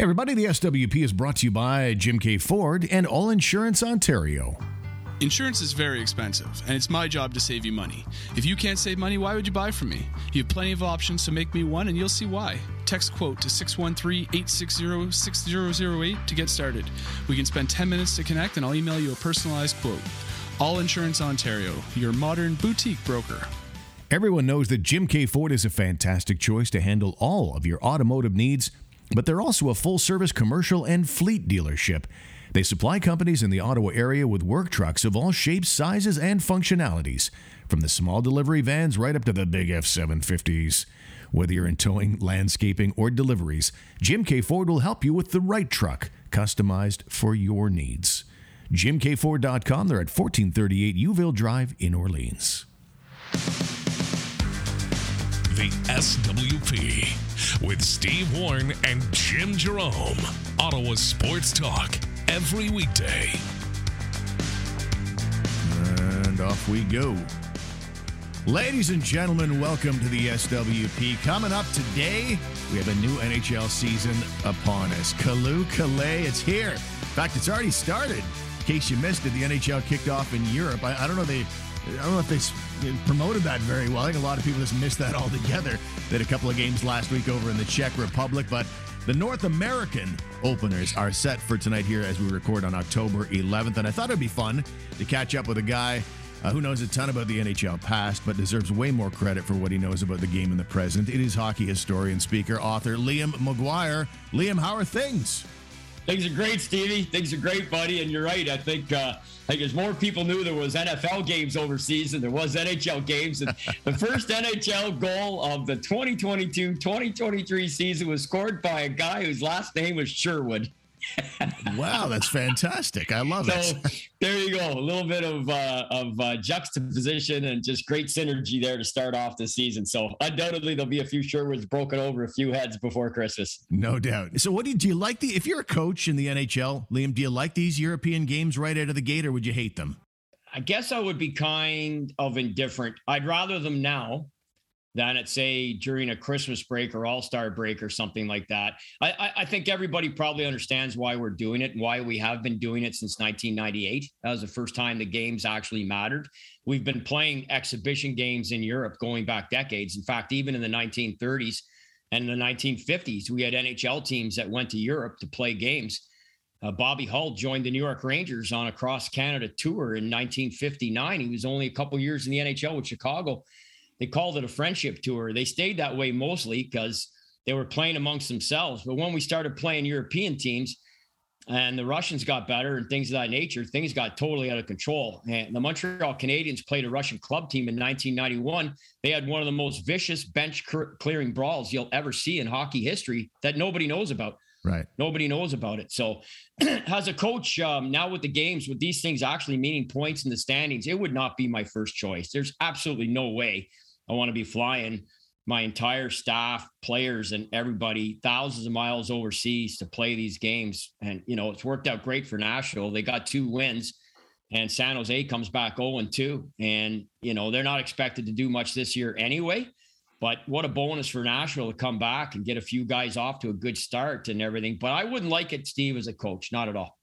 Hey, everybody, the SWP is brought to you by Jim K. Ford and All Insurance Ontario. Insurance is very expensive, and it's my job to save you money. If you can't save money, why would you buy from me? You have plenty of options, so make me one, and you'll see why. Text quote to 613 860 6008 to get started. We can spend 10 minutes to connect, and I'll email you a personalized quote. All Insurance Ontario, your modern boutique broker. Everyone knows that Jim K. Ford is a fantastic choice to handle all of your automotive needs but they're also a full service commercial and fleet dealership. They supply companies in the Ottawa area with work trucks of all shapes, sizes, and functionalities, from the small delivery vans right up to the big F 750s. Whether you're in towing, landscaping, or deliveries, Jim K. Ford will help you with the right truck, customized for your needs. JimKFord.com. They're at 1438 Youville Drive in Orleans. The SWP with Steve Warren and Jim Jerome. Ottawa Sports Talk every weekday. And off we go. Ladies and gentlemen, welcome to the SWP. Coming up today, we have a new NHL season upon us. Kalu Calais, it's here. In fact, it's already started. In case you missed it, the NHL kicked off in Europe. I, I don't know they I don't know if they promoted that very well. I think a lot of people just missed that altogether. They had a couple of games last week over in the Czech Republic, but the North American openers are set for tonight here as we record on October 11th. And I thought it'd be fun to catch up with a guy uh, who knows a ton about the NHL past, but deserves way more credit for what he knows about the game in the present. It is hockey historian, speaker, author Liam Maguire. Liam, how are things? Things are great, Stevie. Things are great, buddy. And you're right. I think uh, I think as more people knew there was NFL games overseas and there was NHL games. And the first NHL goal of the 2022-2023 season was scored by a guy whose last name was Sherwood wow, that's fantastic. I love so, it. there you go. A little bit of uh, of uh, juxtaposition and just great synergy there to start off the season. So undoubtedly there'll be a few Sherwoods broken over a few heads before Christmas. No doubt. So what do you, do you like the if you're a coach in the NHL, Liam, do you like these European games right out of the gate or would you hate them? I guess I would be kind of indifferent. I'd rather them now than at say during a Christmas break or All Star break or something like that. I, I, think everybody probably understands why we're doing it and why we have been doing it since 1998. That was the first time the games actually mattered. We've been playing exhibition games in Europe going back decades. In fact, even in the 1930s and the 1950s, we had NHL teams that went to Europe to play games. Uh, Bobby Hull joined the New York Rangers on a cross Canada tour in 1959. He was only a couple years in the NHL with Chicago they called it a friendship tour. They stayed that way mostly because they were playing amongst themselves. But when we started playing European teams and the Russians got better and things of that nature, things got totally out of control. And the Montreal Canadiens played a Russian club team in 1991. They had one of the most vicious bench clearing brawls you'll ever see in hockey history that nobody knows about. Right. Nobody knows about it. So, as a coach, um, now with the games, with these things actually meaning points in the standings, it would not be my first choice. There's absolutely no way I want to be flying my entire staff, players, and everybody thousands of miles overseas to play these games. And, you know, it's worked out great for Nashville. They got two wins, and San Jose comes back 0 2. And, you know, they're not expected to do much this year anyway. But what a bonus for Nashville to come back and get a few guys off to a good start and everything. But I wouldn't like it, Steve, as a coach, not at all.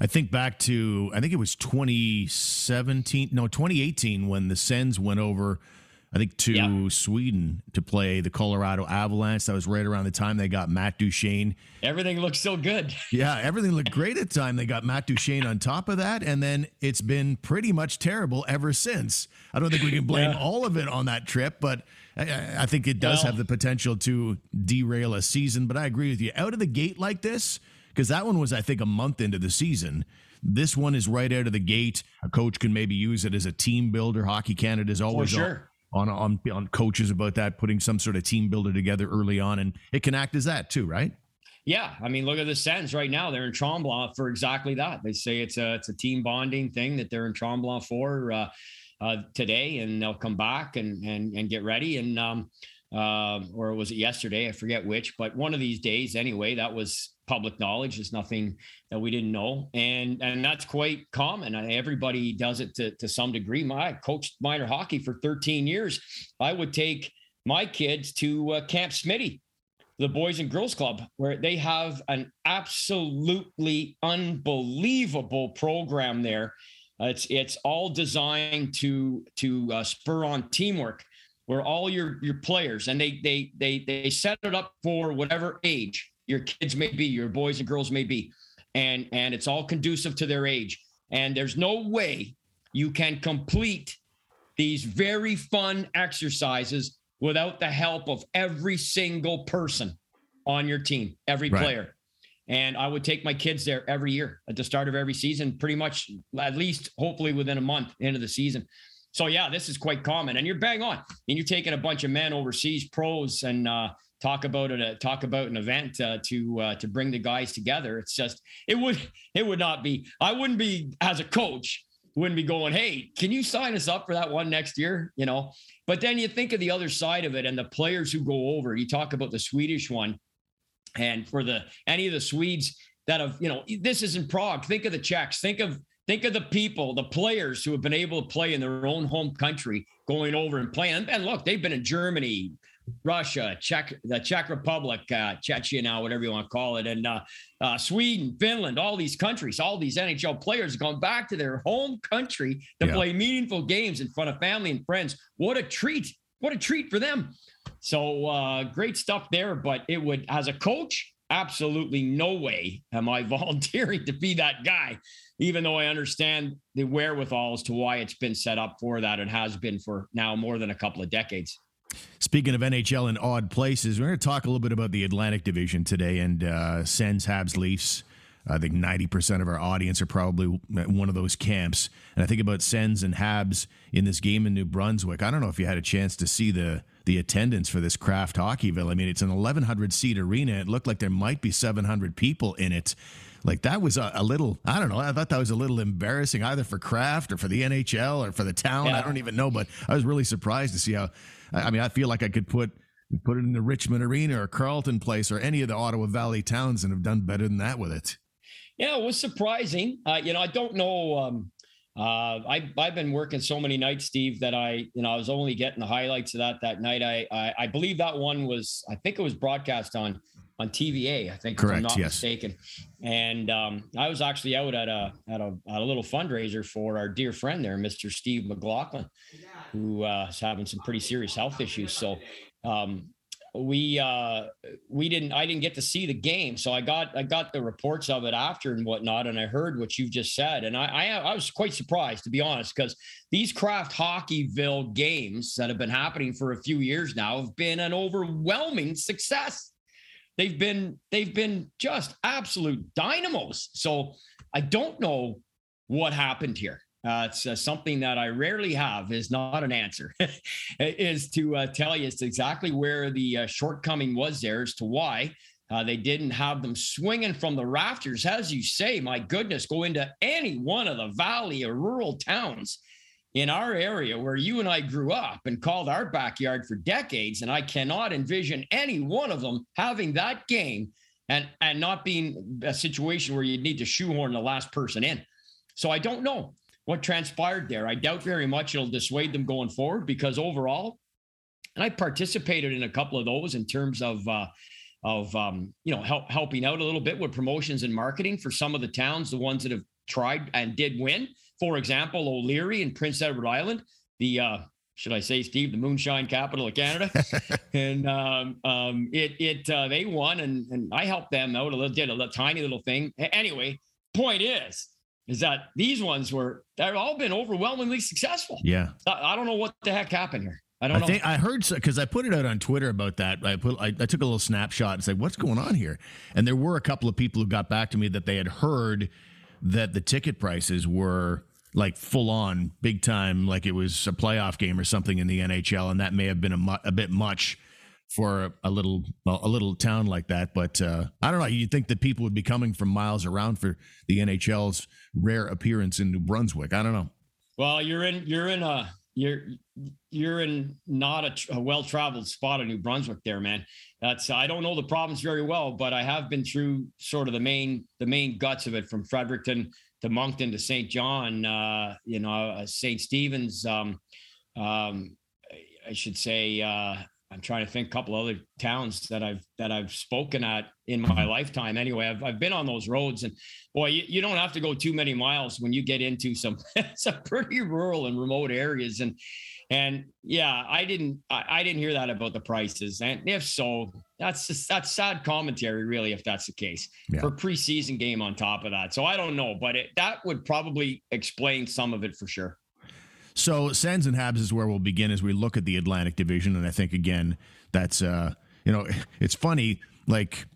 I think back to, I think it was 2017, no, 2018 when the Sens went over I think to yeah. Sweden to play the Colorado Avalanche. That was right around the time they got Matt Duchene. Everything looked so good. yeah, everything looked great at the time. They got Matt Duchene on top of that, and then it's been pretty much terrible ever since. I don't think we can blame yeah. all of it on that trip, but I, I think it does well, have the potential to derail a season. But I agree with you. Out of the gate like this, because that one was, I think, a month into the season. This one is right out of the gate. A coach can maybe use it as a team builder. Hockey Canada is always sure on on on coaches about that, putting some sort of team builder together early on, and it can act as that too, right? Yeah, I mean, look at the Sens right now. They're in Tremblant for exactly that. They say it's a it's a team bonding thing that they're in Tremblant for uh, uh, today, and they'll come back and and and get ready. And um, uh, or was it yesterday? I forget which, but one of these days anyway. That was public knowledge. There's nothing that we didn't know, and and that's quite common. Everybody does it to to some degree. My I coached minor hockey for 13 years. I would take my kids to uh, Camp Smitty the Boys and Girls Club, where they have an absolutely unbelievable program there. It's it's all designed to to uh, spur on teamwork, where all your your players and they they they they set it up for whatever age your kids may be, your boys and girls may be, and and it's all conducive to their age. And there's no way you can complete these very fun exercises without the help of every single person on your team, every right. player. And I would take my kids there every year at the start of every season, pretty much at least hopefully within a month into the season. So yeah, this is quite common, and you're bang on. And you're taking a bunch of men overseas, pros, and uh, talk about it. Uh, talk about an event uh, to uh, to bring the guys together. It's just it would it would not be. I wouldn't be as a coach wouldn't be going, hey, can you sign us up for that one next year? You know, but then you think of the other side of it and the players who go over. You talk about the Swedish one, and for the any of the Swedes that have, you know, this is in Prague. Think of the Czechs. Think of think of the people, the players who have been able to play in their own home country, going over and playing. And look, they've been in Germany, Russia, Czech, the Czech Republic, uh, Czechia now, whatever you want to call it, and uh, uh, Sweden, Finland, all these countries, all these NHL players gone back to their home country to yeah. play meaningful games in front of family and friends. What a treat! What a treat for them. So uh, great stuff there. But it would, as a coach, absolutely no way am I volunteering to be that guy, even though I understand the wherewithal as to why it's been set up for that. It has been for now more than a couple of decades. Speaking of NHL in odd places, we're going to talk a little bit about the Atlantic Division today and uh, Sens, Habs, Leafs. I think 90% of our audience are probably one of those camps. And I think about Sens and Habs in this game in New Brunswick. I don't know if you had a chance to see the the attendance for this Kraft Hockeyville. I mean, it's an 1,100 seat arena. It looked like there might be 700 people in it. Like that was a, a, little, I don't know. I thought that was a little embarrassing either for Kraft or for the NHL or for the town. Yeah. I don't even know, but I was really surprised to see how I mean, I feel like I could put put it in the Richmond Arena or Carlton Place or any of the Ottawa Valley towns and have done better than that with it. Yeah, it was surprising. Uh, you know, I don't know. Um, uh, I, I've been working so many nights, Steve, that I, you know, I was only getting the highlights of that that night. I, I, I believe that one was, I think it was broadcast on on TVA. I think, correct, if I'm not yes. mistaken. And um, I was actually out at a at a, at a little fundraiser for our dear friend there, Mr. Steve McLaughlin, who uh, is having some pretty serious health issues. So um, we uh, we didn't I didn't get to see the game, so I got I got the reports of it after and whatnot, and I heard what you've just said, and I I, I was quite surprised to be honest, because these Kraft Hockeyville games that have been happening for a few years now have been an overwhelming success. They've been they've been just absolute dynamos. So I don't know what happened here. Uh, it's uh, something that I rarely have is not an answer, is to uh, tell you it's exactly where the uh, shortcoming was there as to why uh, they didn't have them swinging from the rafters. As you say, my goodness, go into any one of the valley or rural towns in our area where you and I grew up and called our backyard for decades. And I cannot envision any one of them having that game and, and not being a situation where you'd need to shoehorn the last person in. So I don't know what transpired there. I doubt very much it'll dissuade them going forward because overall, and I participated in a couple of those in terms of uh, of um, you know help, helping out a little bit with promotions and marketing for some of the towns, the ones that have tried and did win. For example, O'Leary and Prince Edward Island, the uh, should I say, Steve, the moonshine capital of Canada, and um, um, it it uh, they won, and and I helped them out a little, did a little, tiny little thing. Anyway, point is, is that these ones were they've all been overwhelmingly successful. Yeah. I, I don't know what the heck happened here. I don't I know. Think, I heard because I put it out on Twitter about that. I put I, I, took a little snapshot and said, "What's going on here?" And there were a couple of people who got back to me that they had heard that the ticket prices were like full on, big time, like it was a playoff game or something in the NHL, and that may have been a, mu- a bit much for a little a little town like that. But uh, I don't know. You'd think that people would be coming from miles around for the NHL's rare appearance in New Brunswick. I don't know. Well, you're in you're in a you're you're in not a, a well traveled spot in New Brunswick, there, man. That's I don't know the province very well, but I have been through sort of the main the main guts of it from Fredericton to Moncton to St. John. Uh, you know, uh, St. Stephen's. Um, um, I should say. Uh, I'm trying to think a couple other towns that I've that I've spoken at in my lifetime. Anyway, I've I've been on those roads, and boy, you, you don't have to go too many miles when you get into some some pretty rural and remote areas. And and yeah, I didn't I, I didn't hear that about the prices. And if so, that's just, that's sad commentary, really, if that's the case yeah. for preseason game on top of that. So I don't know, but it, that would probably explain some of it for sure. So Sens and Habs is where we'll begin as we look at the Atlantic Division, and I think again that's uh, you know it's funny like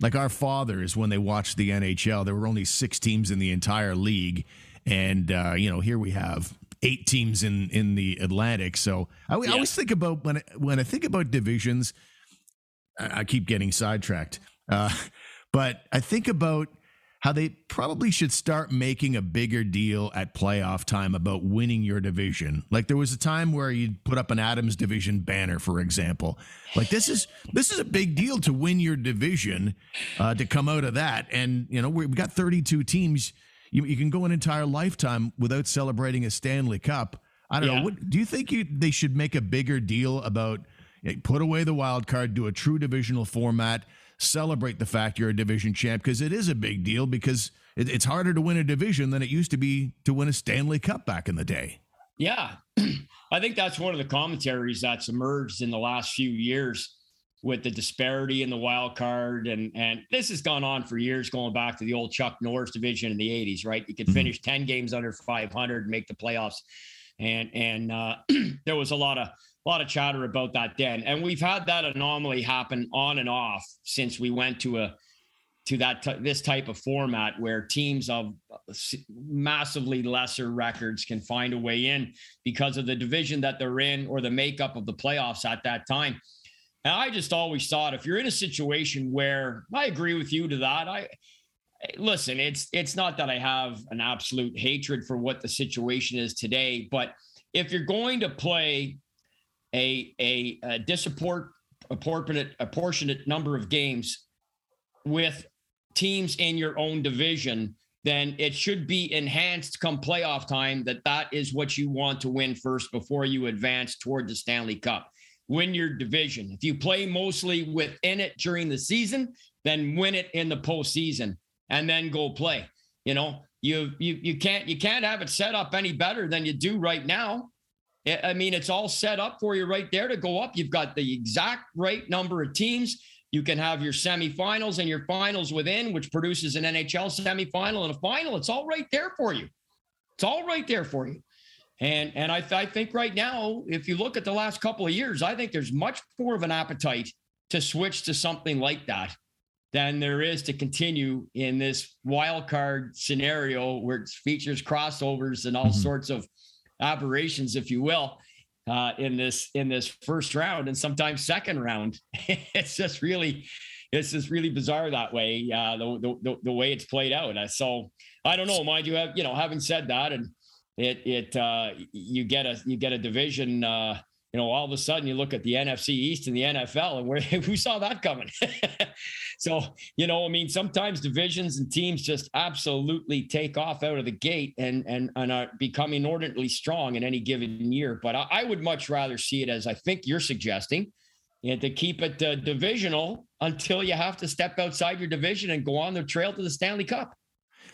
like our fathers when they watched the NHL, there were only six teams in the entire league, and uh, you know here we have eight teams in in the Atlantic. So I, yeah. I always think about when I, when I think about divisions, I, I keep getting sidetracked, uh, but I think about how they probably should start making a bigger deal at playoff time about winning your division. Like there was a time where you'd put up an Adams division banner, for example. Like this is this is a big deal to win your division, uh, to come out of that. And you know we've got 32 teams. You, you, can go an entire lifetime without celebrating a Stanley Cup. I don't yeah. know. What, do you think you, they should make a bigger deal about? Put away the wild card, do a true divisional format celebrate the fact you're a division champ because it is a big deal because it, it's harder to win a division than it used to be to win a Stanley Cup back in the day. Yeah. I think that's one of the commentaries that's emerged in the last few years with the disparity in the wild card and and this has gone on for years going back to the old Chuck Norris division in the 80s right you could mm-hmm. finish 10 games under 500 and make the playoffs and and uh, there was a lot of a lot of chatter about that then. And we've had that anomaly happen on and off since we went to a to that t- this type of format where teams of massively lesser records can find a way in because of the division that they're in or the makeup of the playoffs at that time. And I just always thought if you're in a situation where I agree with you to that, I listen, it's it's not that I have an absolute hatred for what the situation is today, but if you're going to play a a, a apportionate number of games with teams in your own division, then it should be enhanced come playoff time that that is what you want to win first before you advance toward the Stanley Cup. Win your division. If you play mostly within it during the season, then win it in the postseason and then go play. You know, you you you can't you can't have it set up any better than you do right now. I mean, it's all set up for you right there to go up. You've got the exact right number of teams. You can have your semifinals and your finals within, which produces an NHL semifinal and a final. It's all right there for you. It's all right there for you. And and I, I think right now, if you look at the last couple of years, I think there's much more of an appetite to switch to something like that than there is to continue in this wild card scenario where it features crossovers and all mm-hmm. sorts of aberrations, if you will, uh, in this in this first round and sometimes second round. it's just really it's just really bizarre that way. Uh, the, the the way it's played out. Uh, so I don't know. Mind you, have you know, having said that, and it it uh, you get a you get a division. Uh, you know, all of a sudden you look at the NFC East and the NFL, and where who saw that coming? so, you know, I mean, sometimes divisions and teams just absolutely take off out of the gate and and and are become inordinately strong in any given year. But I, I would much rather see it as I think you're suggesting, and to keep it uh, divisional until you have to step outside your division and go on the trail to the Stanley Cup.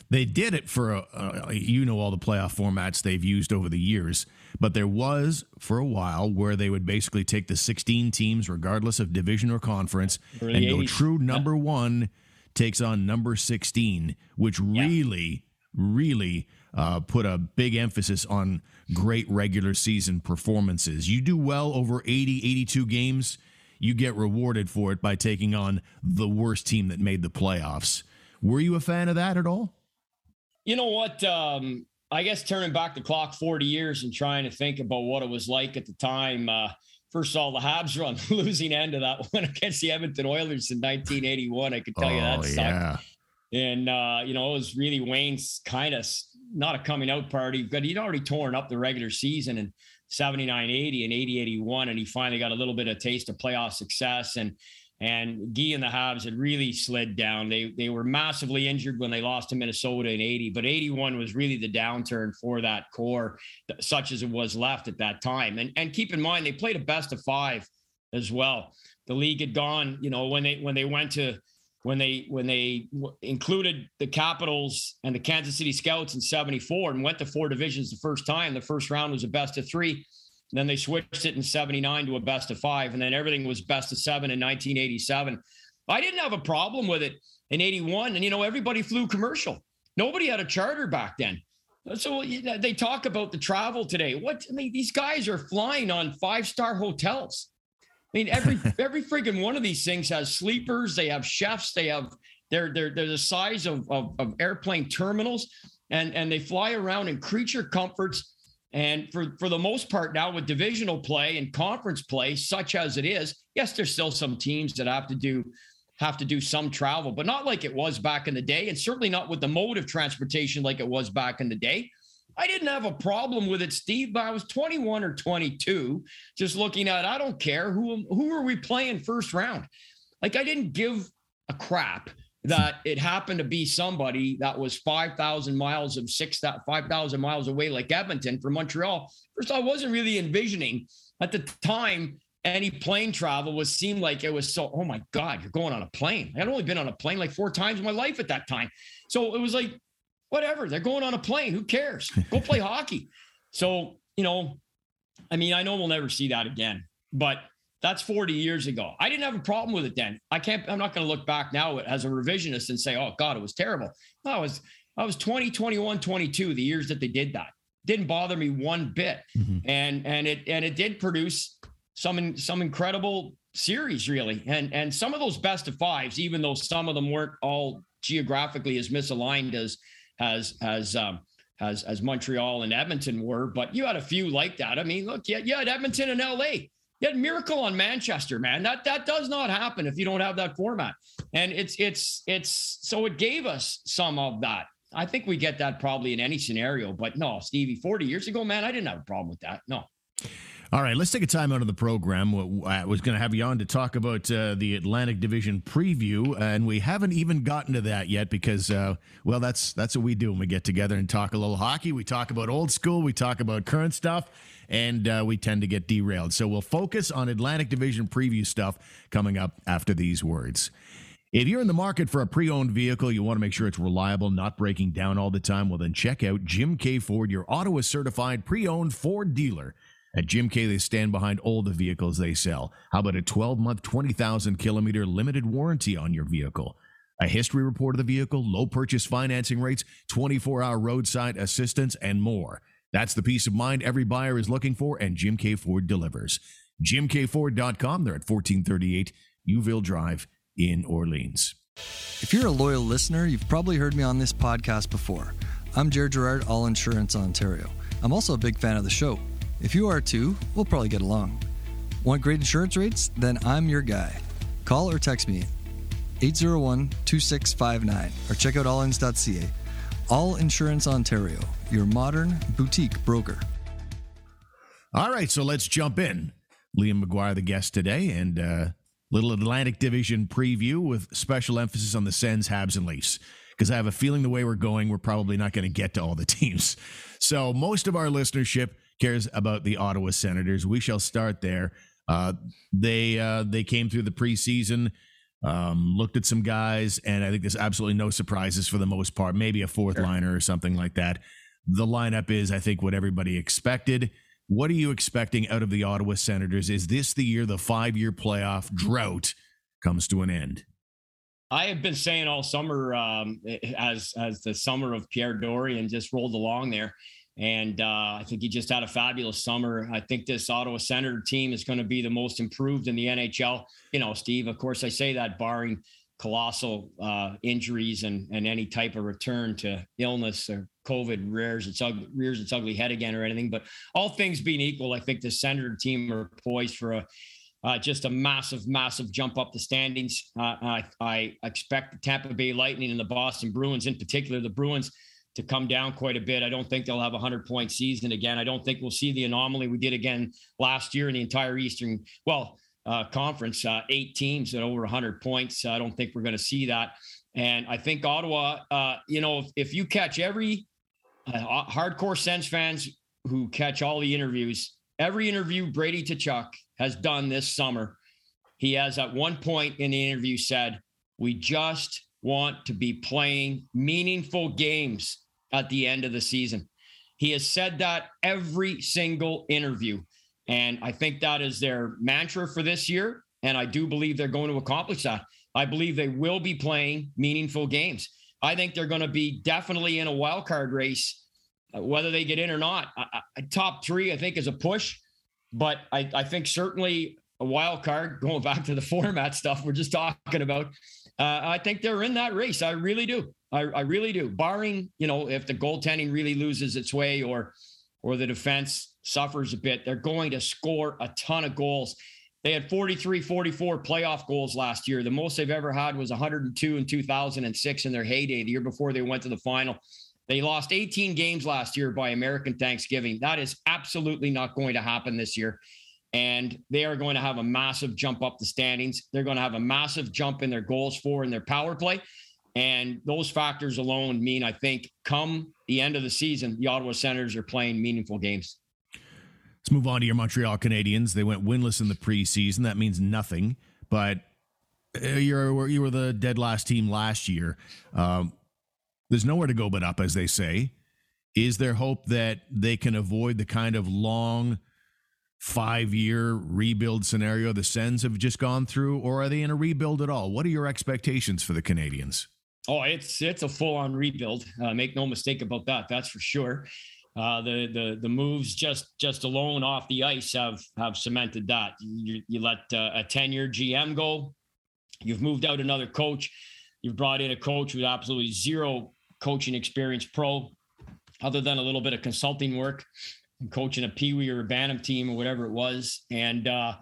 They did it for a, uh, you know all the playoff formats they've used over the years, but there was for a while where they would basically take the 16 teams, regardless of division or conference, Early and 80s. go true number yeah. one takes on number 16, which yeah. really, really uh, put a big emphasis on great regular season performances. You do well over 80, 82 games, you get rewarded for it by taking on the worst team that made the playoffs. Were you a fan of that at all? You know what? Um, I guess turning back the clock 40 years and trying to think about what it was like at the time. Uh, first of all, the Habs run losing end of that one against the Edmonton Oilers in 1981. I could tell oh, you that sucked. Yeah. And, uh, you know, it was really Wayne's kind of not a coming out party, but he'd already torn up the regular season in 79 80 and 80 81. And he finally got a little bit of taste of playoff success. And, and Gee and the Habs had really slid down. They they were massively injured when they lost to Minnesota in 80, but 81 was really the downturn for that core, such as it was left at that time. And and keep in mind they played a best of five as well. The league had gone, you know, when they when they went to when they when they included the Capitals and the Kansas City Scouts in 74 and went to four divisions the first time. The first round was a best of 3. Then they switched it in 79 to a best of 5 and then everything was best of 7 in 1987. I didn't have a problem with it in 81 and you know everybody flew commercial. Nobody had a charter back then. So they talk about the travel today. What I mean, these guys are flying on five star hotels. I mean, every every freaking one of these things has sleepers. They have chefs. They have they're they're they're the size of, of, of airplane terminals, and and they fly around in creature comforts. And for for the most part now, with divisional play and conference play, such as it is, yes, there's still some teams that have to do have to do some travel, but not like it was back in the day, and certainly not with the mode of transportation like it was back in the day. I didn't have a problem with it, Steve, but I was 21 or 22, just looking at, I don't care who who are we playing first round. Like I didn't give a crap that it happened to be somebody that was 5,000 miles of six, 5,000 miles away, like Edmonton from Montreal. First, I wasn't really envisioning at the time any plane travel was seemed like it was so, oh my God, you're going on a plane. I had only been on a plane like four times in my life at that time. So it was like, whatever, they're going on a plane. Who cares? Go play hockey. So, you know, I mean, I know we'll never see that again, but that's 40 years ago. I didn't have a problem with it then. I can't, I'm not going to look back now as a revisionist and say, oh God, it was terrible. No, I was, I was 20, 21, 22, the years that they did that. Didn't bother me one bit. Mm-hmm. And, and it, and it did produce some some incredible series really and and some of those best of fives even though some of them weren't all geographically as misaligned as as as um as as Montreal and Edmonton were but you had a few like that I mean look yeah you had Edmonton and LA had miracle on Manchester man that that does not happen if you don't have that format. And it's it's it's so it gave us some of that. I think we get that probably in any scenario but no Stevie 40 years ago man I didn't have a problem with that no all right, let's take a time out of the program. I was going to have you on to talk about uh, the Atlantic Division preview, and we haven't even gotten to that yet because, uh, well, that's that's what we do when we get together and talk a little hockey. We talk about old school, we talk about current stuff, and uh, we tend to get derailed. So we'll focus on Atlantic Division preview stuff coming up after these words. If you're in the market for a pre owned vehicle, you want to make sure it's reliable, not breaking down all the time, well, then check out Jim K. Ford, your Ottawa certified pre owned Ford dealer. At Jim K, they stand behind all the vehicles they sell. How about a 12 month, 20,000 kilometer limited warranty on your vehicle? A history report of the vehicle, low purchase financing rates, 24 hour roadside assistance, and more. That's the peace of mind every buyer is looking for, and Jim K. Ford delivers. JimKFord.com. They're at 1438 Youville Drive in Orleans. If you're a loyal listener, you've probably heard me on this podcast before. I'm Jared Gerard, All Insurance Ontario. I'm also a big fan of the show. If you are too, we'll probably get along. Want great insurance rates? Then I'm your guy. Call or text me 801 2659 or check out allins.ca. All Insurance Ontario, your modern boutique broker. All right, so let's jump in. Liam Maguire, the guest today, and uh, little Atlantic Division preview with special emphasis on the Sens, Habs, and Leafs. Because I have a feeling the way we're going, we're probably not going to get to all the teams. So most of our listenership cares about the Ottawa Senators. We shall start there. Uh, they uh, they came through the preseason, um, looked at some guys, and I think there's absolutely no surprises for the most part. Maybe a fourth sure. liner or something like that. The lineup is, I think, what everybody expected. What are you expecting out of the Ottawa Senators? Is this the year the five year playoff drought comes to an end? I have been saying all summer, um, as as the summer of Pierre Dorion just rolled along there, and uh, I think he just had a fabulous summer. I think this Ottawa Senator team is going to be the most improved in the NHL. You know, Steve, of course, I say that barring colossal uh, injuries and, and any type of return to illness or COVID rears its, ugly, rears its ugly head again or anything. But all things being equal, I think the Senator team are poised for a uh, just a massive, massive jump up the standings. Uh, I, I expect the Tampa Bay Lightning and the Boston Bruins, in particular, the Bruins to come down quite a bit. I don't think they'll have a 100 point season again. I don't think we'll see the anomaly we did again last year in the entire Eastern, well, uh, conference, uh, eight teams at over 100 points. I don't think we're going to see that. And I think Ottawa, uh, you know, if, if, you catch every uh, hardcore Sens fans who catch all the interviews, every interview Brady Tkachuk has done this summer, he has at one point in the interview said, We just want to be playing meaningful games at the end of the season. He has said that every single interview. And I think that is their mantra for this year. And I do believe they're going to accomplish that. I believe they will be playing meaningful games. I think they're going to be definitely in a wild card race, uh, whether they get in or not. top three, I think, is a push. But I, I think certainly a wild card, going back to the format stuff we're just talking about, uh, I think they're in that race. I really do. I, I really do. Barring, you know, if the goaltending really loses its way or or the defense suffers a bit, they're going to score a ton of goals. They had 43, 44 playoff goals last year. The most they've ever had was 102 in 2006 in their heyday, the year before they went to the final. They lost 18 games last year by American Thanksgiving. That is absolutely not going to happen this year and they are going to have a massive jump up the standings. They're going to have a massive jump in their goals for and their power play. And those factors alone mean, I think, come the end of the season, the Ottawa Senators are playing meaningful games. Let's move on to your Montreal Canadiens. They went winless in the preseason. That means nothing, but uh, you're you were the dead last team last year. Um, there's nowhere to go but up, as they say. Is there hope that they can avoid the kind of long five year rebuild scenario the Sens have just gone through, or are they in a rebuild at all? What are your expectations for the Canadiens? Oh, it's it's a full on rebuild. Uh, make no mistake about that. That's for sure. Uh, the the the moves just just alone off the ice have have cemented that. You, you let uh, a ten year GM go. You've moved out another coach. You've brought in a coach with absolutely zero coaching experience, pro, other than a little bit of consulting work coaching a Pee Wee or a Bantam team or whatever it was, and uh,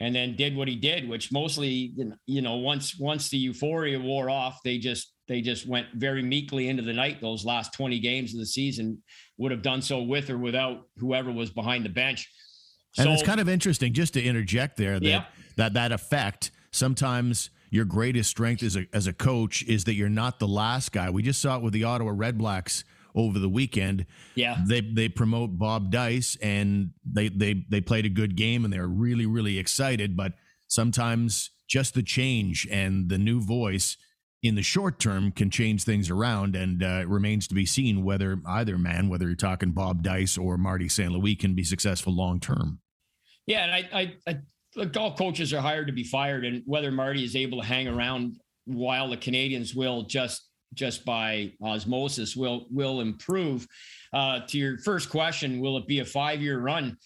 and then did what he did, which mostly you know once once the euphoria wore off, they just they just went very meekly into the night. Those last twenty games of the season would have done so with or without whoever was behind the bench. So, and it's kind of interesting just to interject there that yeah. that that effect sometimes your greatest strength as a as a coach is that you're not the last guy. We just saw it with the Ottawa Redblacks over the weekend. Yeah. They they promote Bob Dyce and they they they played a good game and they're really really excited, but sometimes just the change and the new voice in the short term can change things around and uh, it remains to be seen whether either man whether you're talking Bob Dyce or Marty St. Louis can be successful long term. Yeah, and I, I, I look, all coaches are hired to be fired, and whether Marty is able to hang around while the Canadiens will just just by osmosis will will improve. Uh, to your first question, will it be a five year run?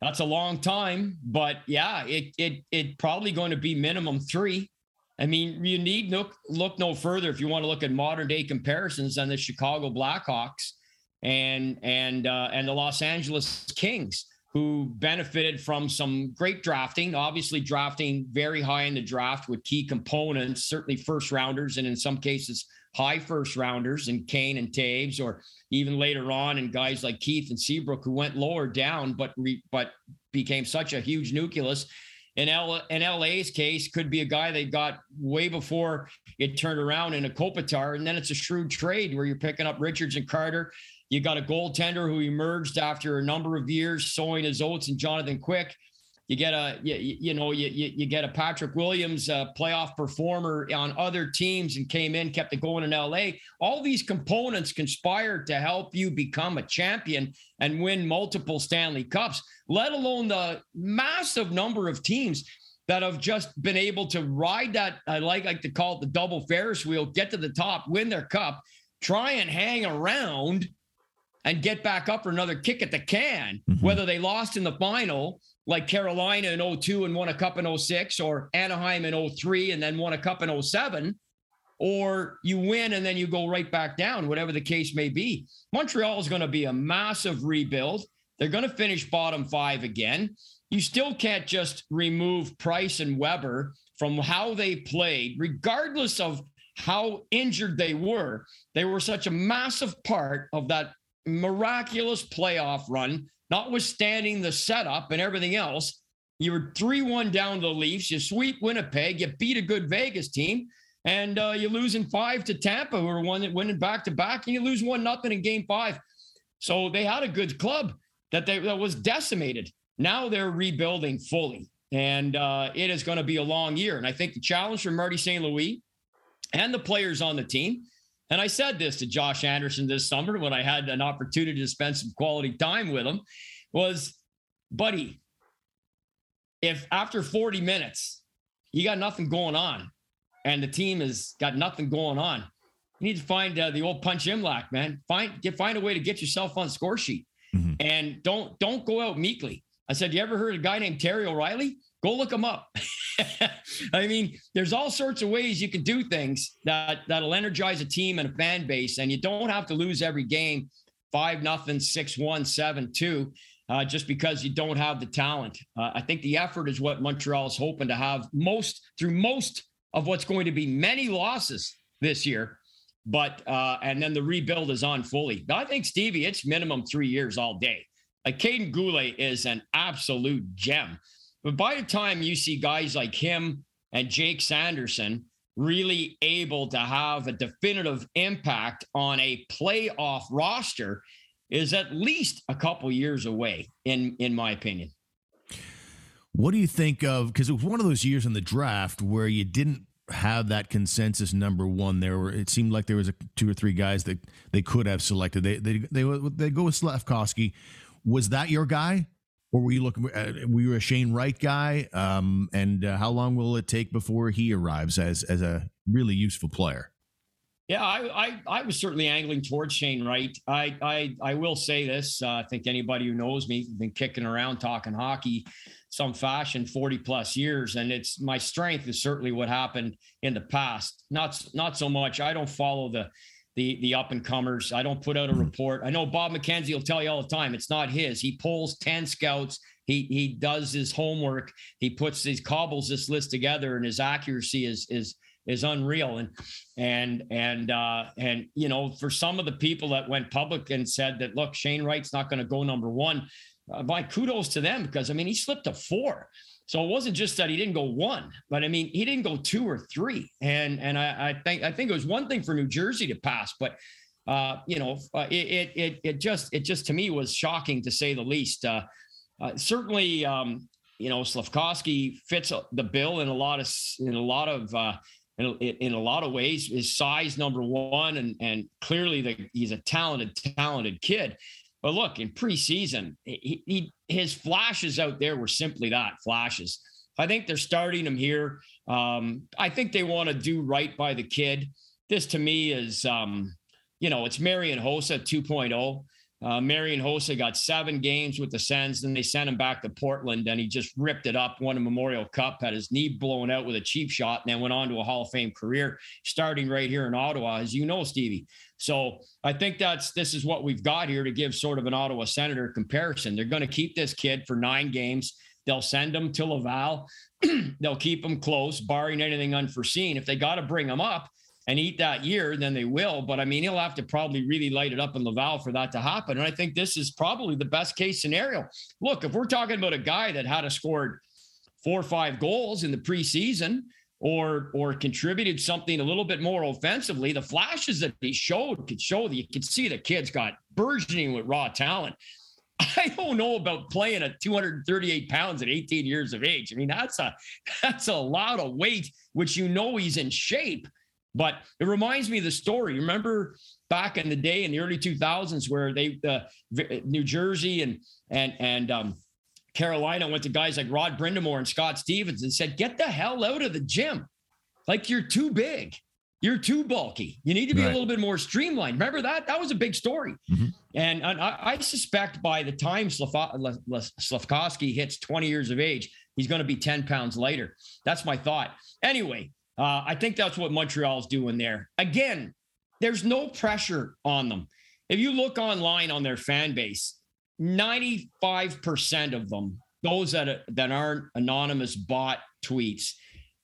That's a long time, but yeah, it it it probably going to be minimum three. I mean, you need look look no further if you want to look at modern day comparisons than the Chicago Blackhawks and and uh, and the Los Angeles Kings, who benefited from some great drafting. Obviously, drafting very high in the draft with key components, certainly first rounders, and in some cases high first rounders and Kane and Toews, or even later on, and guys like Keith and Seabrook who went lower down, but re, but became such a huge nucleus. In, L, in LA's case, could be a guy they got way before it turned around in a Kopitar, and then it's a shrewd trade where you're picking up Richards and Carter. You got a goaltender who emerged after a number of years sowing his oats and Jonathan Quick you get a you, you know you, you get a Patrick Williams uh, playoff performer on other teams and came in kept it going in LA all these components conspired to help you become a champion and win multiple Stanley Cups let alone the massive number of teams that have just been able to ride that I like like to call it the double Ferris wheel get to the top win their cup try and hang around and get back up for another kick at the can mm-hmm. whether they lost in the final like Carolina in 02 and won a cup in 06 or Anaheim in 03 and then won a cup in 07 or you win and then you go right back down whatever the case may be. Montreal is going to be a massive rebuild. They're going to finish bottom 5 again. You still can't just remove Price and Weber from how they played regardless of how injured they were. They were such a massive part of that miraculous playoff run notwithstanding the setup and everything else, you were 3 1 down to the Leafs. You sweep Winnipeg. You beat a good Vegas team. And uh, you lose in five to Tampa, who are one that winning back to back, and you lose one nothing in game five. So they had a good club that they that was decimated. Now they're rebuilding fully. and uh, it is going to be a long year. And I think the challenge for Marty St. Louis and the players on the team. And I said this to Josh Anderson this summer when I had an opportunity to spend some quality time with him was, buddy, if after 40 minutes you got nothing going on and the team has got nothing going on, you need to find uh, the old punch Imlach, man. Find get find a way to get yourself on score sheet, mm-hmm. and don't don't go out meekly. I said, you ever heard of a guy named Terry O'Reilly? Go look them up. I mean, there's all sorts of ways you can do things that that'll energize a team and a fan base, and you don't have to lose every game five nothing, six one, seven two. Uh, just because you don't have the talent. Uh, I think the effort is what Montreal is hoping to have most through most of what's going to be many losses this year. But uh, and then the rebuild is on fully. I think Stevie, it's minimum three years all day. Like Kaiden Guhle is an absolute gem. But by the time you see guys like him and Jake Sanderson really able to have a definitive impact on a playoff roster, is at least a couple years away, in in my opinion. What do you think of? Because it was one of those years in the draft where you didn't have that consensus number one. There were it seemed like there was a, two or three guys that they could have selected. They they they they go with Slafkovsky. Was that your guy? Or were you looking? Uh, were you a Shane Wright guy? Um, and uh, how long will it take before he arrives as as a really useful player? Yeah, I, I, I was certainly angling towards Shane Wright. I I, I will say this. Uh, I think anybody who knows me been kicking around talking hockey, some fashion, forty plus years, and it's my strength is certainly what happened in the past. Not not so much. I don't follow the the the up and comers. I don't put out a mm-hmm. report. I know Bob McKenzie will tell you all the time it's not his. He pulls 10 scouts. He he does his homework. He puts these cobbles this list together and his accuracy is is is unreal and and and uh and you know for some of the people that went public and said that look Shane Wright's not going to go number 1 uh, my kudos to them because I mean he slipped a 4 so it wasn't just that he didn't go one, but I mean he didn't go two or three. And and I, I think I think it was one thing for New Jersey to pass, but uh, you know uh, it, it it just it just to me was shocking to say the least. Uh, uh certainly, um, you know Slafkovsky fits the bill in a lot of in a lot of uh, in, in a lot of ways. His size number one, and and clearly the, he's a talented talented kid. But look, in preseason, he, he, his flashes out there were simply that flashes. I think they're starting him here. Um, I think they want to do right by the kid. This to me is, um, you know, it's Marian Hossa 2.0. Uh, Marian Hossa got seven games with the Sens, then they sent him back to Portland, and he just ripped it up. Won a Memorial Cup, had his knee blown out with a cheap shot, and then went on to a Hall of Fame career, starting right here in Ottawa, as you know, Stevie. So I think that's this is what we've got here to give sort of an Ottawa Senator comparison. They're going to keep this kid for nine games. They'll send him to Laval. They'll keep him close, barring anything unforeseen. If they got to bring him up and eat that year, then they will. But I mean, he'll have to probably really light it up in Laval for that to happen. And I think this is probably the best case scenario. Look, if we're talking about a guy that had a scored four or five goals in the preseason, or or contributed something a little bit more offensively. The flashes that he showed could show that you could see the kid's got burgeoning with raw talent. I don't know about playing at 238 pounds at 18 years of age. I mean, that's a that's a lot of weight, which you know he's in shape. But it reminds me of the story. Remember back in the day in the early 2000s where they uh, New Jersey and and and um, Carolina went to guys like Rod Brind'Amour and Scott Stevens and said, "Get the hell out of the gym! Like you're too big." You're too bulky. You need to be right. a little bit more streamlined. Remember that? That was a big story. Mm-hmm. And, and I, I, suspect by the time Slafkovsky hits 20 years of age, he's going to be 10 pounds lighter. That's my thought. Anyway, uh, I think that's what Montreal's doing there. Again, there's no pressure on them. If you look online on their fan base, 95% of them, those that, that aren't anonymous bot tweets,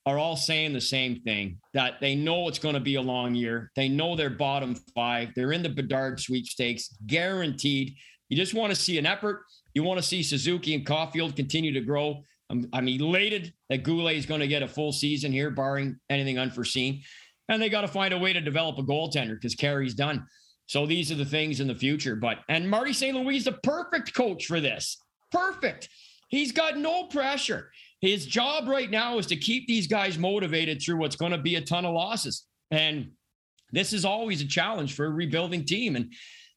are all saying the same thing that they know it's going to be a long year. They know they're bottom five. They're in the Bedard sweepstakes, guaranteed. You just want to see an effort. You want to see Suzuki and Caufield continue to grow. I'm, I'm elated that Guhle is going to get a full season here, barring anything unforeseen. And they got to find a way to develop a goaltender because Carey's done. So these are the things in the future. But and Marty St. Louis is the perfect coach for this. Perfect. He's got no pressure. his job right now is to keep these guys motivated through what's going to be a ton of losses. And this is always a challenge for a rebuilding team. And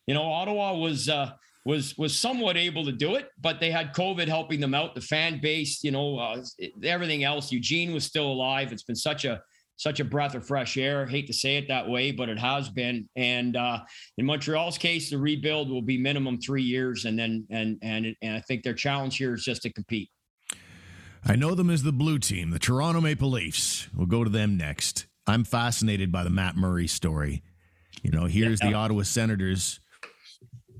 you know, Ottawa was uh, was was somewhat able to do it, but they had COVID helping them out. The fan base, you know, uh, everything else. Eugene was still alive. It's been such a such a breath of fresh air. Hate to say it that way, but it has been. And uh, in Montreal's case, the rebuild will be minimum three years, and then and and and I think their challenge here is just to compete. I know them as the blue team, the Toronto Maple Leafs. We'll go to them next. I'm fascinated by the Matt Murray story. You know, here's yeah. the Ottawa Senators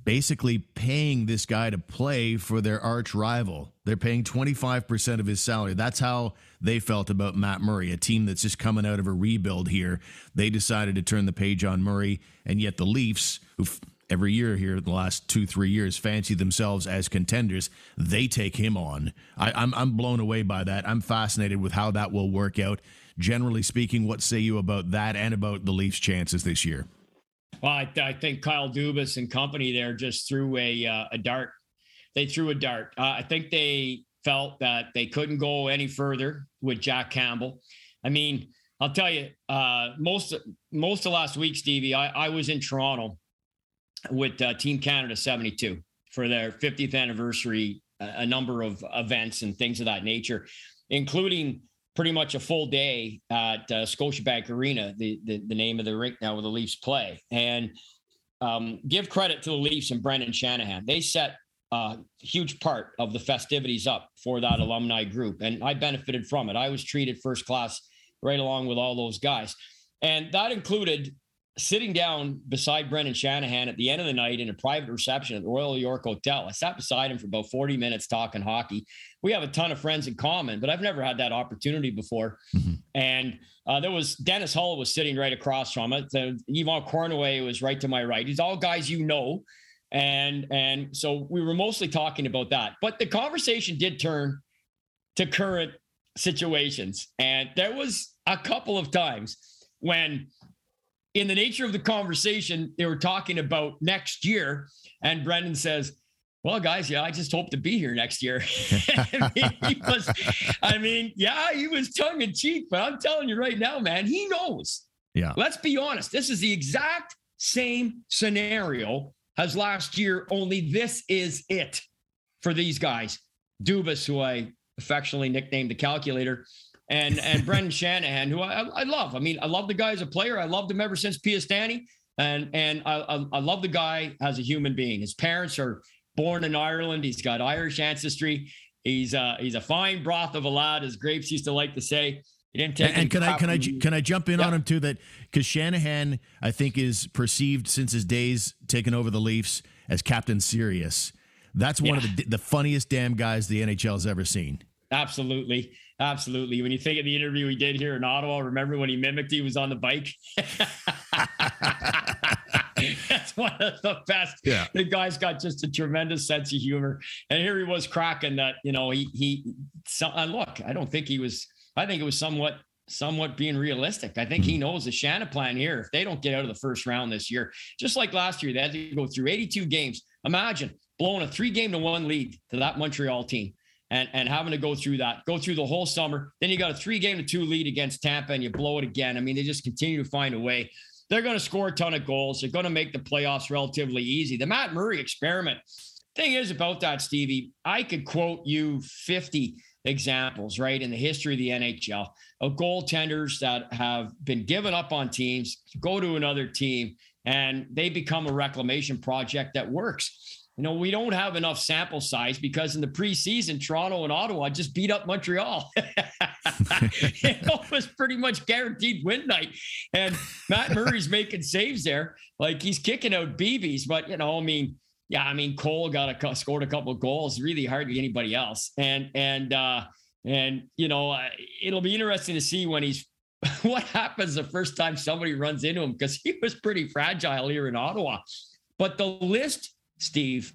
basically paying this guy to play for their arch rival. They're paying 25% of his salary. That's how they felt about Matt Murray, a team that's just coming out of a rebuild here. They decided to turn the page on Murray, and yet the Leafs, who every year here in the last two, three years fancy themselves as contenders, they take him on. I, I'm, I'm blown away by that. I'm fascinated with how that will work out. Generally speaking, what say you about that and about the Leafs' chances this year? Well, I, I, think Kyle Dubas and company there just threw a uh, a dart. They threw a dart. Uh, I think they felt that they couldn't go any further with Jack Campbell. I mean, I'll tell you, uh, most most of last week, Stevie, I, I was in Toronto with uh, Team Canada 72 for their 50th anniversary, a number of events and things of that nature, including pretty much a full day at uh, Scotiabank Arena, the, the, the name of the rink now where the Leafs play. And um, give credit to the Leafs and Brendan Shanahan. They set a huge part of the festivities up for that alumni group, and I benefited from it. I was treated first class right along with all those guys, and that included sitting down beside Brendan Shanahan at the end of the night in a private reception at the Royal York Hotel. I sat beside him for about 40 minutes talking hockey. We have a ton of friends in common, but I've never had that opportunity before. Mm-hmm. And uh, there was Dennis Hull was sitting right across from it. The, Yvan Cournoyer was right to my right. He's all guys you know. And and so we were mostly talking about that. But the conversation did turn to current situations. And there was a couple of times when in the nature of the conversation, they were talking about next year. And Brendan says, well, guys, yeah, I just hope to be here next year. I, mean, he was, I mean, yeah, he was tongue in cheek, but I'm telling you right now, man, he knows. Yeah. Let's be honest. This is the exact same scenario as last year, only this is it for these guys. Dubas, who I affectionately nicknamed the calculator, and and Brendan Shanahan, who I, I love. I mean, I love the guy as a player. I loved him ever since Piestany, and and I, I, I love the guy as a human being. His parents are born in Ireland. He's got Irish ancestry. He's uh he's a fine broth of a lad, as Grapes used to like to say. He didn't take. And, can I can I can I jump in on him too? That because Shanahan, I think, is perceived since his days taking over the Leafs as Captain Serious. That's one yeah. of the the funniest damn guys the NHL's ever seen. Absolutely. Absolutely. When you think of the interview he did here in Ottawa, remember when he mimicked he was on the bike? That's one of the best. Yeah. The guy's got just a tremendous sense of humor. And here he was cracking that, you know, he, he, and look, I don't think he was, I think it was somewhat, somewhat being realistic. I think he hmm. knows the Shanaplan here. If they don't get out of the first round this year, just like last year, they had to go through 82 games. Imagine blowing a three game to one lead to that Montreal team and, and having to go through that, go through the whole summer. Then you got a three game to two lead against Tampa and you blow it again. I mean, they just continue to find a way. They're going to score a ton of goals. They're going to make the playoffs relatively easy. The Matt Murray experiment. Thing is about that, Stevie, I could quote you 50 examples, right, in the history of the NHL of goaltenders that have been given up on teams, go to another team, and they become a reclamation project that works you know, we don't have enough sample size because in the preseason, Toronto and Ottawa just beat up Montreal. it was pretty much guaranteed win night. And Matt Murray's making saves there. Like he's kicking out BBs, but you know, I mean, yeah, I mean, Cole got a scored a couple of goals, really hardly anybody else. And and uh and you know, uh, it'll be interesting to see when he's what happens the first time somebody runs into him because he was pretty fragile here in Ottawa. But the list Steve,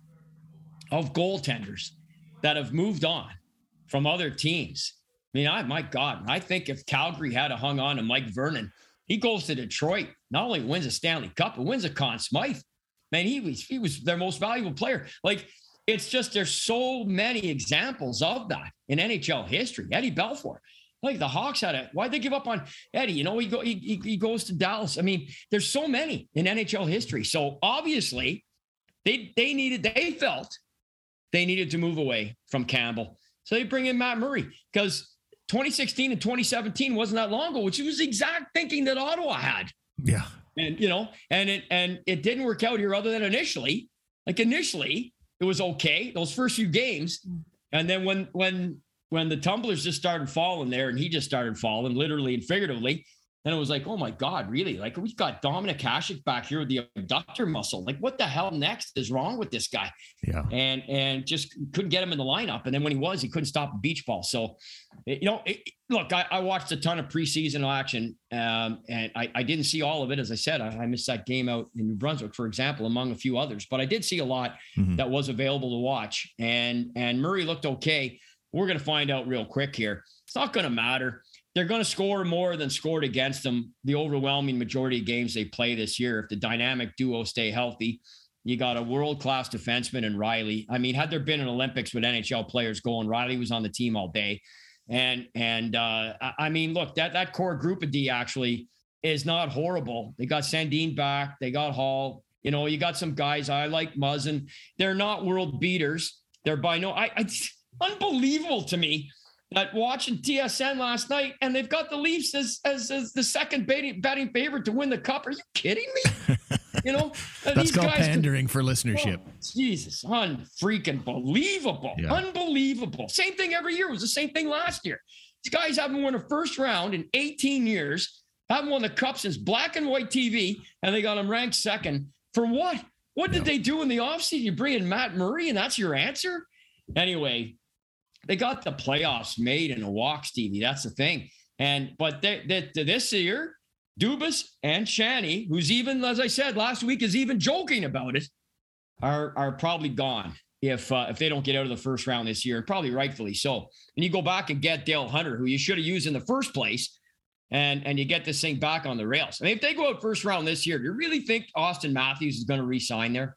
of goaltenders that have moved on from other teams. I mean, I my God, I think if Calgary had a hung on to Mike Vernon, he goes to Detroit, not only wins a Stanley Cup, but wins a Conn Smythe. Man, he was he was their most valuable player. Like it's just there's so many examples of that in NHL history. Eddie Belfour, like the Hawks had it. Why'd they give up on Eddie? You know, he go he, he goes to Dallas. I mean, there's so many in NHL history. So obviously, they they needed they felt they needed to move away from Campbell. So they bring in Matt Murray because 2016 and 2017 wasn't that long ago, which was the exact thinking that Ottawa had. Yeah. And you know, and it and it didn't work out here other than initially. Like initially, it was okay those first few games, and then when when when the tumblers just started falling there, and he just started falling, literally and figuratively, then it was like, oh my God, really? Like we've got Dominik Hasek back here with the abductor muscle. Like what the hell next is wrong with this guy? Yeah. And and just couldn't get him in the lineup. And then when he was, he couldn't stop a beach ball. So, you know, it, look, I, I, watched a ton of preseason action, um, and I, I, didn't see all of it. As I said, I, I, missed that game out in New Brunswick, for example, among a few others. But I did see a lot mm-hmm. that was available to watch. And and Murray looked okay. We're going to find out real quick here. It's not going to matter they're going to score more than scored against them the overwhelming majority of games they play this year if the dynamic duo stay healthy. You got a world class defenseman in Rielly I mean, had there been an Olympics with NHL players going, Rielly was on the team all day. And and uh, I mean, look, that that core group of D actually is not horrible. They got Sandin back, they got Holl. You know, you got some guys I like Muzzin. They're not world beaters. They're by no I, I unbelievable to me that watching TSN last night, and they've got the Leafs as as, as the second betting, betting favorite to win the cup. Are you kidding me? You know, uh, that's called pandering could, for oh, listenership. Oh, Jesus, unfreaking believable, yeah. unbelievable. Same thing every year. It was the same thing last year. These guys haven't won a first round in 18 years. Haven't won the cup since black and white TV, and they got them ranked second. For what? What did yeah. they do in the offseason? You bring in Matt Murray, and that's your answer? Anyway, they got the playoffs made in a walk, Stevie. That's the thing. And but they, they, this year, Dubas and Shanny, who's even, as I said last week, is even joking about it, are are probably gone if uh, if they don't get out of the first round this year, and probably rightfully so. And you go back and get Dale Hunter, who you should have used in the first place, and and you get this thing back on the rails. I mean, if they go out first round this year, do you really think Auston Matthews is going to re-sign there?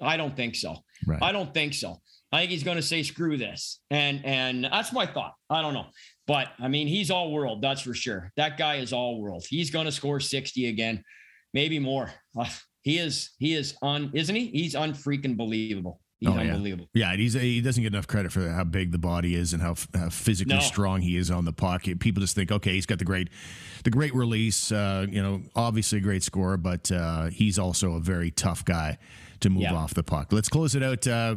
I don't think so. Right. I don't think so. I think he's going to say screw this, and and that's my thought. I don't know, but I mean he's all world, that's for sure. That guy is all world. He's going to score sixty again, maybe more. Uh, he is he is on, isn't he? He's unfreaking believable. He's oh, unbelievable. Yeah, yeah he's he doesn't get enough credit for how big the body is and how, how physically no. strong he is on the pocket. People just think, okay, he's got the great, the great release. Uh, you know, obviously a great scorer, but uh, he's also a very tough guy to move yeah. off the puck. Let's close it out. Uh,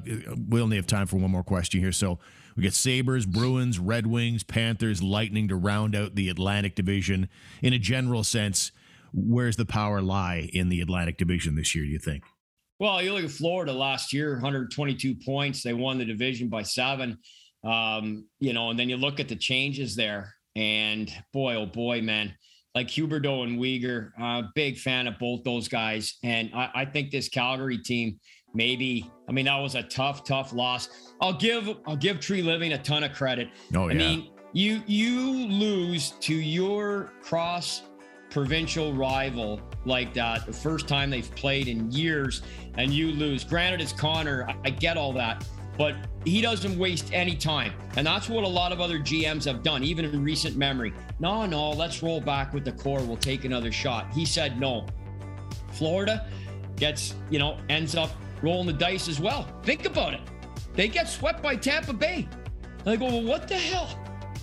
we only have time for one more question here. So we get Sabres, Bruins, Red Wings, Panthers, Lightning to round out the Atlantic Division. In a general sense, where's the power lie in the Atlantic Division this year, do you think? Well, you look at Florida last year, 122 points. They won the division by seven. Um, you know, and then you look at the changes there, and boy, oh boy, man, like Huberdeau and Weegar. Uh, big fan of both those guys. And I, I, think this Calgary team, maybe, I mean, that was a tough, tough loss. I'll give I'll give Treliving a ton of credit. Oh, I yeah. mean, you you lose to your cross provincial rival like that the first time they've played in years and you lose. Granted, it's Connor. I, I get all that but he doesn't waste any time. And that's what a lot of other GMs have done, even in recent memory. No, no, let's roll back with the core. We'll take another shot. He said no. Florida gets, you know, ends up rolling the dice as well. Think about it. They get swept by Tampa Bay. And they go, well, what the hell?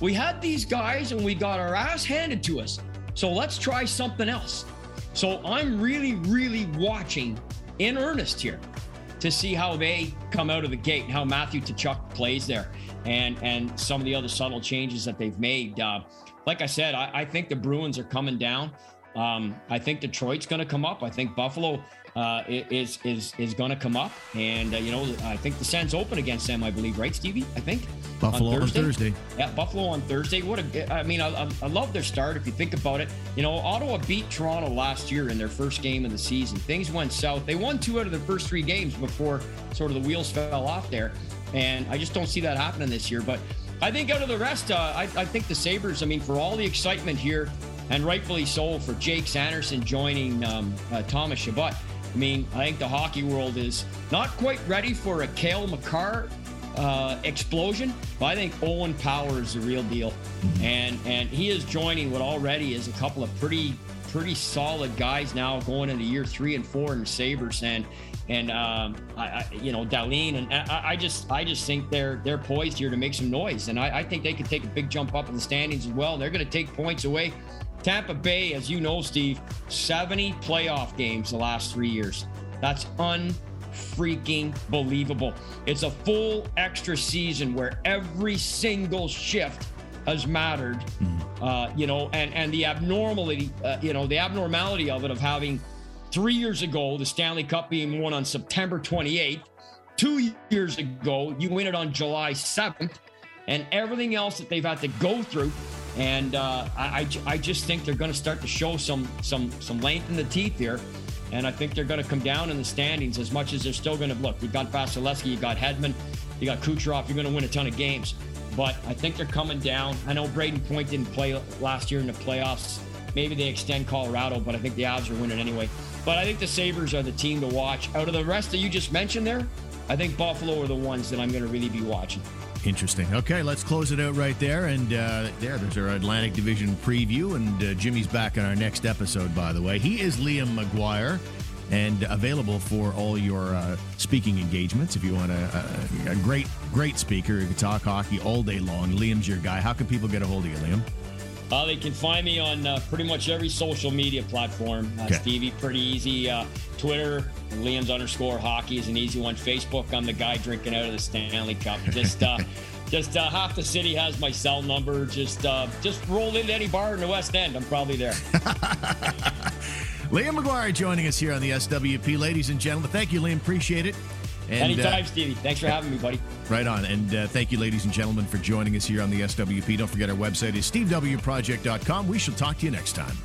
We had these guys and we got our ass handed to us. So let's try something else. So I'm really, really watching in earnest here to see how they come out of the gate, and how Matthew Tkachuk plays there, and and some of the other subtle changes that they've made. Uh, like I said, I, I, think the Bruins are coming down. Um, I think Detroit's going to come up. I think Buffalo uh, is is is going to come up, and uh, you know I think the Sens open against them. I believe, right, Stevie? I think Buffalo on Thursday. On Thursday. Yeah, Buffalo on Thursday. What a! I mean, I, I love their start. If you think about it, you know, Ottawa beat Toronto last year in their first game of the season. Things went south. They won two out of the first three games before sort of the wheels fell off there, and I just don't see that happening this year. But I think out of the rest, uh, I, I think the Sabres. I mean, for all the excitement here, and rightfully so for Jake Sanderson joining um, uh, Thomas Chabot I mean, I think the hockey world is not quite ready for a Cale Makar uh, explosion, but I think Owen Power is the real deal, and and he is joining what already is a couple of pretty pretty solid guys now going into year three and four in Sabres, and and um, I, I, you know Dahlin, and I, I, just I just think they're they're poised here to make some noise, and I, I think they could take a big jump up in the standings as well. They're going to take points away. Tampa Bay, as you know, Steve, 70 playoff games the last three years. That's unfreaking believable. It's a full extra season where every single shift has mattered. Uh, you know, and and the abnormality, uh, you know, the abnormality of it of having three years ago the Stanley Cup being won on September 28th, two years ago you win it on July 7th, and everything else that they've had to go through. And uh, I, I just think they're going to start to show some some some length in the teeth here. And I think they're going to come down in the standings as much as they're still going to look. You've got Vasilevskiy, you got Hedman, you got Kucherov. You're going to win a ton of games but I think they're coming down. I know Brayden Point didn't play last year in the playoffs. Maybe they extend Colorado, but I think the Avs are winning anyway. But I think the Sabres are the team to watch. Out of the rest that you just mentioned there, I think Buffalo are the ones that I'm going to really be watching. Interesting. Okay, let's close it out right there. And uh, there, there's our Atlantic Division preview. And uh, Jimmy's back on our next episode, by the way. He is Liam Maguire and available for all your uh, speaking engagements. If you want a, a, a, great, great speaker, you can talk hockey all day long. Liam's your guy. How can people get a hold of you, Liam? Uh, they can find me on uh, pretty much every social media platform. Uh, okay. Stevie, pretty easy. Uh, Twitter, Liam's underscore hockey is an easy one. Facebook, I'm the guy drinking out of the Stanley Cup. Just, uh, just uh, half the city has my cell number. Just, just roll into any bar in the West End. I'm probably there. Liam Maguire joining us here on the SWP. Ladies and gentlemen, thank you, Liam. Appreciate it. And, Anytime, uh, Stevie. Thanks for having me, buddy. Right on. And uh, thank you, ladies and gentlemen, for joining us here on the SWP. Don't forget our website is stevewproject.com. We shall talk to you next time.